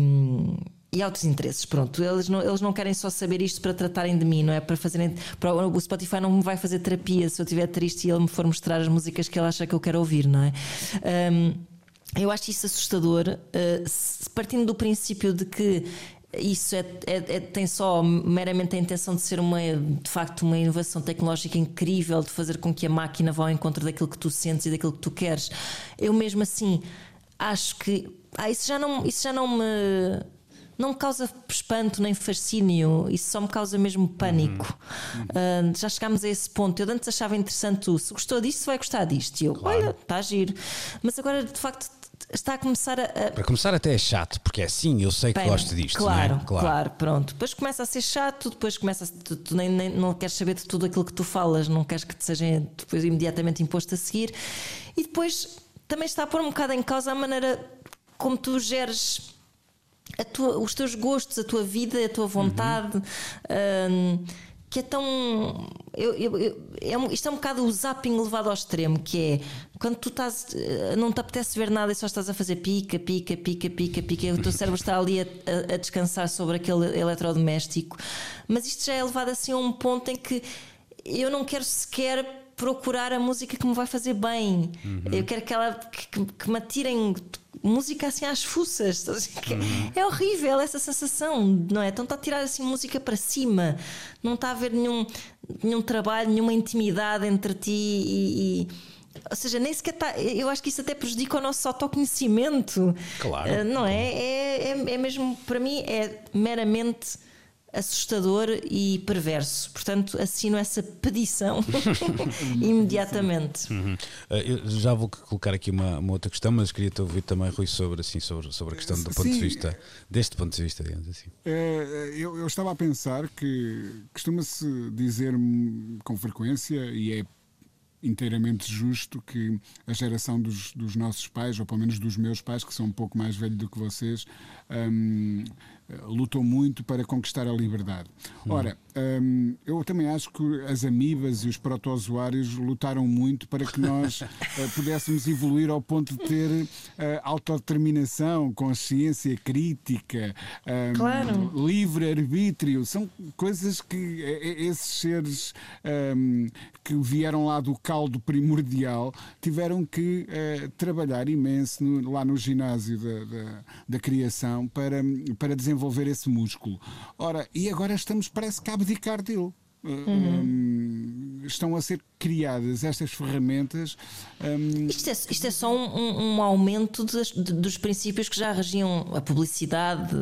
e outros interesses, pronto. Eles não, eles não querem só saber isto para tratarem de mim, não é para fazerem. Para, o Spotify não me vai fazer terapia se eu estiver triste e ele me for mostrar as músicas que ele acha que eu quero ouvir, não é? Um, eu acho isso assustador, uh, partindo do princípio de que isso é, é, é, tem só meramente a intenção de ser uma, de facto uma inovação tecnológica incrível, de fazer com que a máquina vá ao encontro daquilo que tu sentes e daquilo que tu queres. Eu mesmo assim acho que ah, isso já não, isso já não me não me causa espanto nem fascínio, isso só me causa mesmo pânico. Uhum. Uh, já chegámos a esse ponto. Eu antes achava interessante o se gostou disto, vai gostar disto. E eu, claro. olha, está a giro. Mas agora, de facto, está a começar a. Para começar, até é chato, porque é assim, eu sei que Bem, gosto disto. Claro, é? claro, claro, pronto. Depois começa a ser chato, depois começa a, tu, tu nem, nem, não queres saber de tudo aquilo que tu falas, não queres que te seja depois imediatamente imposto a seguir. E depois também está a pôr um bocado em causa a maneira como tu geres tua, os teus gostos, a tua vida, a tua vontade. Uhum. Um, que é tão. Eu, eu, eu, é, isto é um bocado o zapping levado ao extremo, que é quando tu estás. não te apetece ver nada e só estás a fazer pica, pica, pica, pica, pica, o teu cérebro está ali a, a, a descansar sobre aquele eletrodoméstico. Mas isto já é levado assim a um ponto em que eu não quero sequer procurar a música que me vai fazer bem. Uhum. Eu quero que, ela, que, que me atirem música assim às fuças. Uhum. É horrível essa sensação, não é? Então está a tirar assim música para cima, não está a haver nenhum, nenhum trabalho, nenhuma intimidade entre ti e, e ou seja, nem sequer está. Eu acho que isso até prejudica o nosso autoconhecimento. Claro. Uh, não é? É, é? é mesmo, para mim, é meramente assustador e perverso. Portanto, assino essa petição imediatamente. Uhum. Eu já vou colocar aqui uma, uma, outra questão, mas queria te ouvir também, Rui, sobre, assim, sobre, sobre a questão do ponto Sim. de vista, deste ponto de vista, digamos assim. É, eu, eu estava a pensar que costuma-se dizer com frequência, e é inteiramente justo que a geração dos, dos, nossos pais, ou pelo menos dos meus pais, que são um pouco mais velhos do que vocês, um, lutou muito para conquistar a liberdade. Hum. Ora, eu também acho que as amibas e os protozoários lutaram muito para que nós uh, pudéssemos evoluir ao ponto de ter uh, autodeterminação, consciência crítica, um, claro. livre-arbítrio. São coisas que esses seres um, que vieram lá do caldo primordial tiveram que uh, trabalhar imenso no, lá no ginásio da, da, da criação para, para desenvolver esse músculo. Ora, e agora estamos, parece que, abdicar dele. Uhum. Um, estão a ser criadas estas ferramentas. Um... Isto, é, isto, é, só um, um aumento dos, dos princípios que já regiam a publicidade,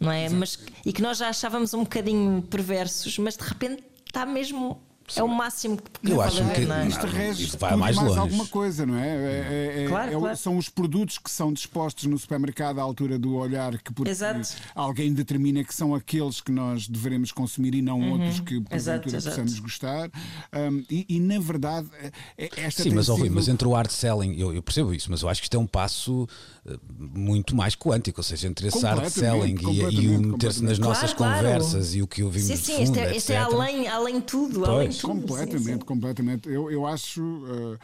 não é? Mas, e que nós já achávamos um bocadinho perversos, mas de repente está mesmo É o máximo que Eu pode acho que é? Isto rege Isto vai mais mais longe. alguma coisa, não é? É- é- Claro, é claro. São os produtos que são dispostos no supermercado à altura do olhar que Exato. alguém determina que são aqueles que nós devemos consumir e não outros que Uhum. Exato, porventura exato. possamos gostar. Um, e, e, na verdade, é- é- esta Sim, mas, ó, Rui, sido- mas entre o hard selling, eu, eu percebo isso, mas eu acho que isto é um passo eh, muito mais quântico, ou seja, entre esse hard selling e, e o meter-se nas nossas Claro, claro. conversas e o que ouvimos Sim, de sim, fundo, este é, este é além, além tudo. Pois. Além de tudo. Completamente, completamente. Eu, eu acho. uh,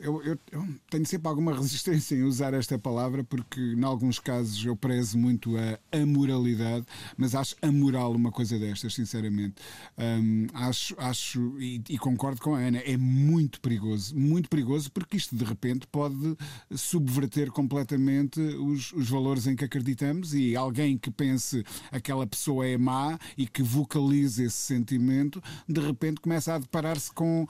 eu, eu- eu tenho sempre alguma resistência em usar esta palavra porque, em alguns casos, eu prezo muito a amoralidade, mas acho amoral uma coisa destas, sinceramente. Um, acho, acho e, e concordo com a Ana, é muito perigoso, muito perigoso, porque isto de repente pode subverter completamente os, os valores em que acreditamos e alguém que pense aquela pessoa é má e que vocalize esse sentimento, de repente começa a deparar-se com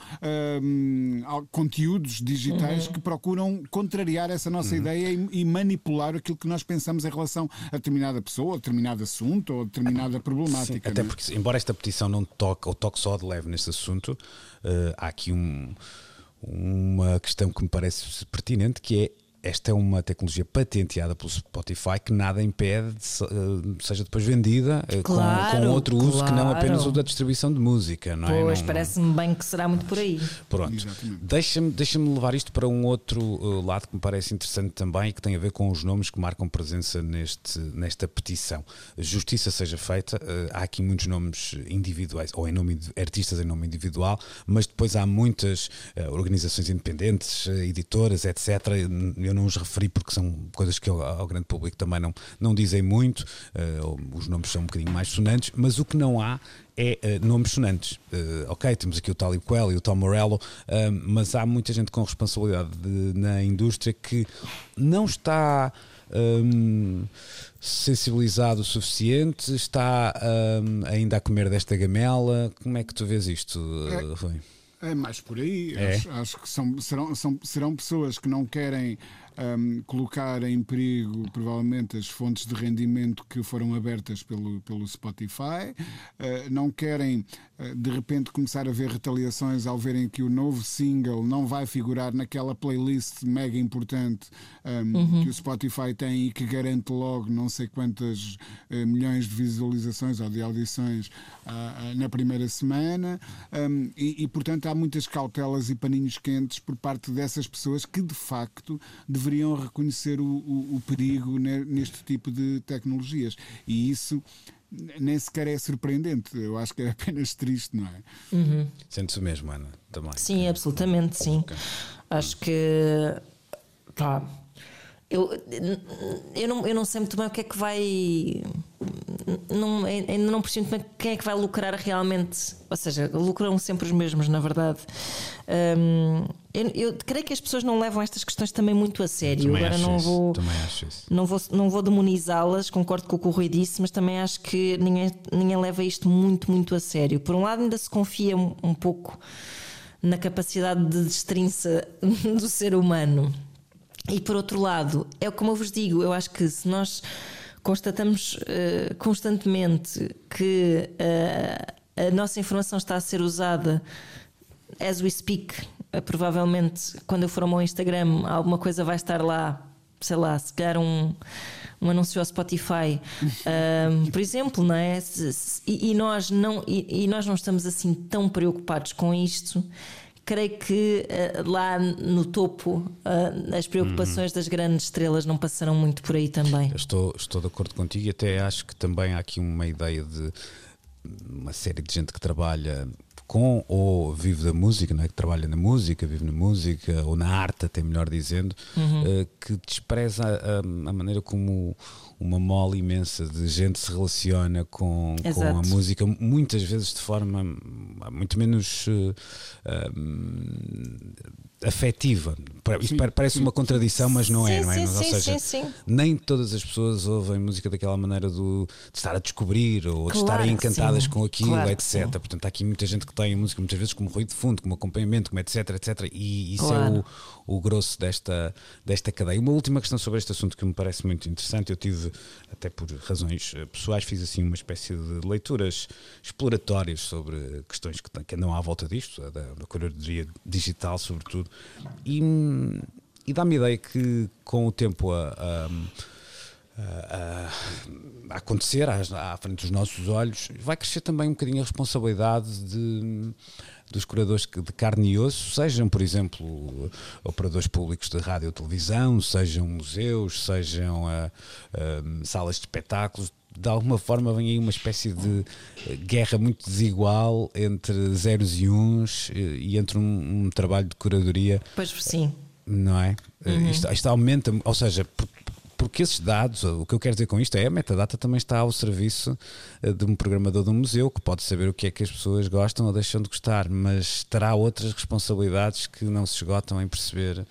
al- conteúdos digitais que procuram contrariar essa nossa ideia e, e manipular aquilo que nós pensamos em relação a determinada pessoa, a determinado assunto ou a determinada problemática. Até não é? porque, embora esta petição não toque ou toque só de leve neste assunto, eh, há aqui um- uma questão que me parece pertinente, que é esta é uma tecnologia patenteada pelo Spotify que nada impede de eh, seja depois vendida eh, com- com, Claro, outro uso que não apenas claro. o da distribuição de música, não é? Pois, parece-me bem que será muito por aí. Pronto, deixa-me deixa levar isto para um outro uh, lado que me parece interessante também e que tem a ver com os nomes que marcam presença neste, nesta petição. Justiça seja feita, uh, há aqui muitos nomes individuais, ou em nome de artistas em nome individual, mas depois há muitas uh, organizações independentes, uh, editoras, etc. Eu não os referi porque são coisas que ao, ao grande público também não, não dizem muito, uh, os nomes são um bocadinho mais sonantes, mas o que não há é eh, nomes sonantes. Eh, ok, temos aqui o Talib Kweli e o Tom Morello, eh, mas há muita gente com responsabilidade de- na indústria que não está hum, sensibilizado o suficiente, está hum, ainda a comer desta gamela. Como é que tu vês isto, eh, Rui? É mais por aí. É? Acho, acho que são, serão, são, serão pessoas que não querem hum, colocar em perigo, provavelmente, as fontes de rendimento que foram abertas pelo, pelo Spotify. Uh, não querem, uh, de repente, começar a ver retaliações ao verem que o novo single não vai figurar naquela playlist mega importante hum, que o Spotify tem e que garante logo não sei quantas uh, milhões de visualizações ou de audições na primeira semana. hum, e, e, portanto, há muitas cautelas e paninhos quentes por parte dessas pessoas que, de facto, deveriam reconhecer o, o- o perigo ne- neste tipo de tecnologias. E isso nem sequer é surpreendente. Eu acho que é apenas triste, não é? Sentes o mesmo, Ana? Também. Sim, absolutamente, sim. Acho que. Pá. Eu, eu, não, eu não sei muito bem o que é que vai. Não, ainda não percebo bem quem é que vai lucrar realmente. Ou seja, lucram sempre os mesmos, na verdade. Hum, eu, eu creio que as pessoas não levam estas questões também muito a sério. Também Agora não isso, vou. Não vou, não vou demonizá-las, concordo com o que o Rui disse, mas também acho que ninguém, ninguém leva isto muito, muito a sério. Por um lado, ainda se confia um, um pouco na capacidade de destrinça do ser humano. E por outro lado, é como eu vos digo, eu acho que se nós constatamos eh, constantemente que eh, a nossa informação está a ser usada as we speak, eh, provavelmente quando eu for ao meu Instagram, alguma coisa vai estar lá, sei lá, se calhar um, um anúncio ao Spotify, Ahm, por exemplo, não é? E, e nós não, e, e nós não estamos assim tão preocupados com isto. Creio que eh, lá no topo ah, as preocupações das grandes estrelas não passarão muito por aí também. Eu Estou, estou de acordo contigo e até acho que também há aqui uma ideia de uma série de gente que trabalha com ou vive da música, não é? que trabalha na música, vive na música ou na arte, até melhor dizendo, eh, que despreza a, a maneira como uma mole imensa de gente se relaciona com, com a música, muitas vezes de forma muito menos hum, afetiva. Isto parece uma contradição, mas não é, Sim, não é? sim, Mas, ou sim, seja, sim, sim. nem todas as pessoas ouvem música daquela maneira do, de estar a descobrir ou de Claro estarem que encantadas sim. com aquilo, Claro etc. Portanto, há aqui muita gente que tem a música muitas vezes como ruído de fundo, como acompanhamento, como etc, etc. E isso Claro. é o, o grosso desta, desta cadeia. Uma última questão sobre este assunto que me parece muito interessante. Eu tive, até por razões eh, pessoais, fiz assim uma espécie de leituras exploratórias sobre questões que, que andam à volta disto, da, da curadoria digital, sobretudo. E, e dá-me a ideia que com o tempo a- a- a, acontecer à frente dos nossos olhos, vai crescer também um bocadinho a responsabilidade de, dos curadores de carne e osso, sejam, por exemplo, operadores públicos de rádio ou televisão, sejam museus, sejam ah, ah, salas de espetáculos. De alguma forma vem aí uma espécie de eh, guerra muito desigual entre zeros e uns eh, e entre um, um trabalho de curadoria Pois sim. não é? Uhum. Isto, isto aumenta, ou seja, porque esses dados, o que eu quero dizer com isto é a metadata também está ao serviço eh, de um programador de um museu que pode saber o que é que as pessoas gostam ou deixam de gostar, mas terá outras responsabilidades que não se esgotam em perceber.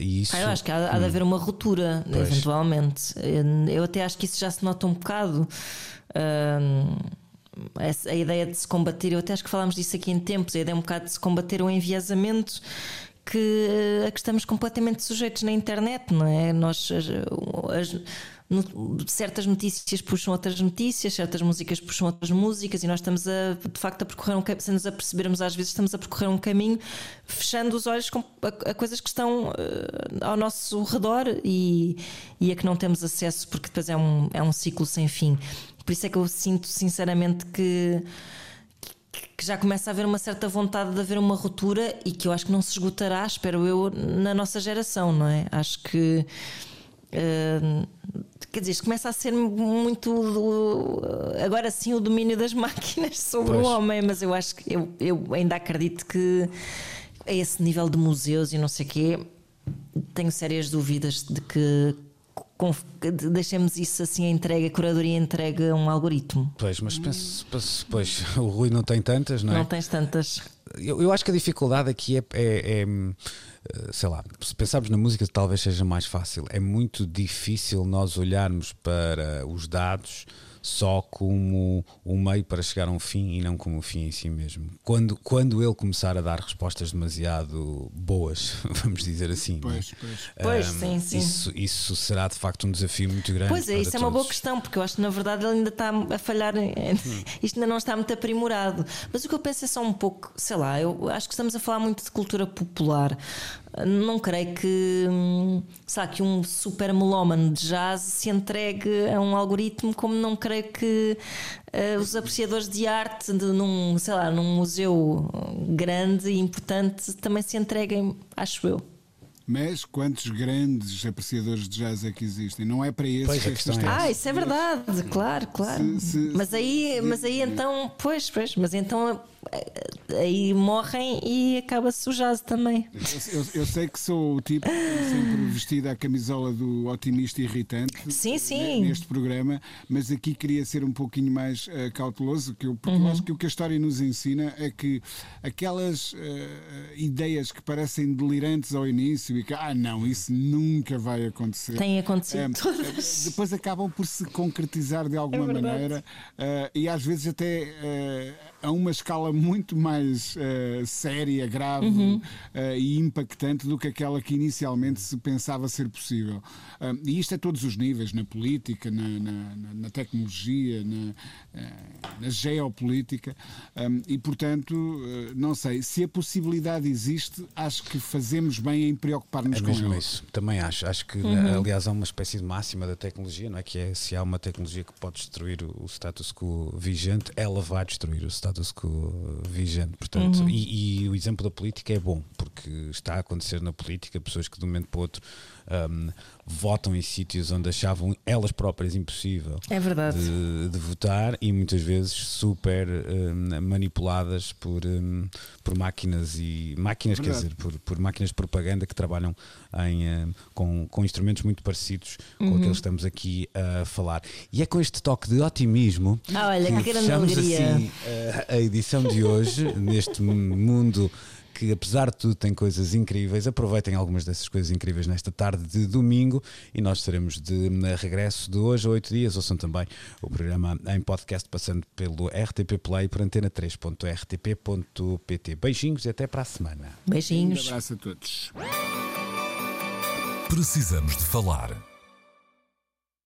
e isso, Ah, eu acho que há, há de haver uma ruptura, Pois. eventualmente. Eu até acho que isso já se nota um bocado. Hum, essa- a ideia de se combater, eu até acho que falámos disso aqui em tempos, a ideia um bocado de se combater o enviesamento que, a que estamos completamente sujeitos na internet, não é? Nós, as- no- certas notícias puxam outras notícias, certas músicas puxam outras músicas e nós estamos a, de facto a percorrer um caminho, sem nos apercebermos às vezes estamos a percorrer um caminho fechando os olhos a, a coisas que estão eh, ao nosso redor e, e a que não temos acesso porque depois é um, é um ciclo sem fim. Por isso é que eu sinto sinceramente que que já começa a haver uma certa vontade de haver uma ruptura e que eu acho que não se esgotará, espero eu, na nossa geração, não é? Acho que. eh, quer dizer, isto começa a ser muito do- agora sim o domínio das máquinas sobre Pois. o homem, mas eu acho que eu, eu ainda acredito que a esse nível de museus e não sei o quê, tenho sérias dúvidas de que deixemos isso assim a entrega, a curadoria entregue a um algoritmo. Pois, mas penso, penso- pois, o Rui não tem tantas, não é? Não tens tantas. Eu, eu acho que a dificuldade aqui é, é- é, eh, sei lá, se pensarmos na música talvez seja mais fácil. É muito difícil nós olharmos para os dados só como um meio para chegar a um fim e não como o fim em si mesmo. Quando, quando ele começar a dar respostas demasiado boas, vamos dizer assim, é? Pois, pois. Pois, Hum, sim, sim. Isso, isso será de facto um desafio muito grande. Pois é, isso é uma boa todos. questão, porque eu acho que na verdade ele ainda está a falhar. em- Isto ainda não está muito aprimorado. Mas o que eu penso é só um pouco, sei lá, eu acho que estamos a falar muito de cultura popular. Não creio que, hum, sei lá, que um super melómano de jazz se entregue a um algoritmo, como não creio que eh, os apreciadores de arte de, num, sei lá, num museu grande e importante também se entreguem, acho eu. Mas quantos grandes apreciadores de jazz é que existem? Não é para esses Pois, a que questão estas é Ah, isso é verdade, clalo, claro. Se- se- mas aí, mas aí então, pois, pois, mas então aí morrem e acaba-se o jazz também. Eu, eu- eu sei que sou o tipo sempre vestido à camisola do otimista irritante Sim, sim. ne- neste programa, mas aqui queria ser um pouquinho mais eh, cauteloso, que eu, porque Uhum. eu acho que o que a história nos ensina é que aquelas eh, ideias que parecem delirantes ao início e que, ah, não, isso nunca vai acontecer. Tem acontecido Eh, todas. depois acabam por se concretizar de alguma É maneira eh, e às vezes até eh, a uma escala muito mais eh, séria, grave Uhum. eh, e impactante do que aquela que inicialmente se pensava ser possível. Ah, e isto a todos os níveis, na política, na, na- na- tecnologia, na, na geopolítica. Ah, e portanto, não sei, se a possibilidade existe, acho que fazemos bem em preocupar-nos É com mesmo ela. isso, também acho. Acho que, Uhum. aliás, há uma espécie de máxima da tecnologia, não é? Que é se há uma tecnologia que pode destruir o, o status quo vigente, ela vai destruir o status quo vigente. Portanto, Uhum. e, e o exemplo da política é bom, porque está a acontecer na política pessoas que de um momento para o outro hum, votam em sítios onde achavam elas próprias impossível É verdade. de, de votar e muitas vezes super hum, manipuladas por, hum, por máquinas e máquinas, quer Verdade. dizer, por, por máquinas de propaganda que trabalham em, com, com instrumentos muito parecidos com aqueles que estamos aqui a falar. E é com este toque de otimismo Ah, olha, que grande fechamos alegria. assim a, a edição de hoje, neste mundo que apesar de tudo tem coisas incríveis. Aproveitem algumas dessas coisas incríveis nesta tarde de domingo e nós estaremos de regresso de hoje a oito dias. Ouçam também o programa em podcast passando pelo RTP Play por antena3.rtp.pt. Beijinhos e até para a semana. Beijinhos. Um abraço a todos. Precisamos de falar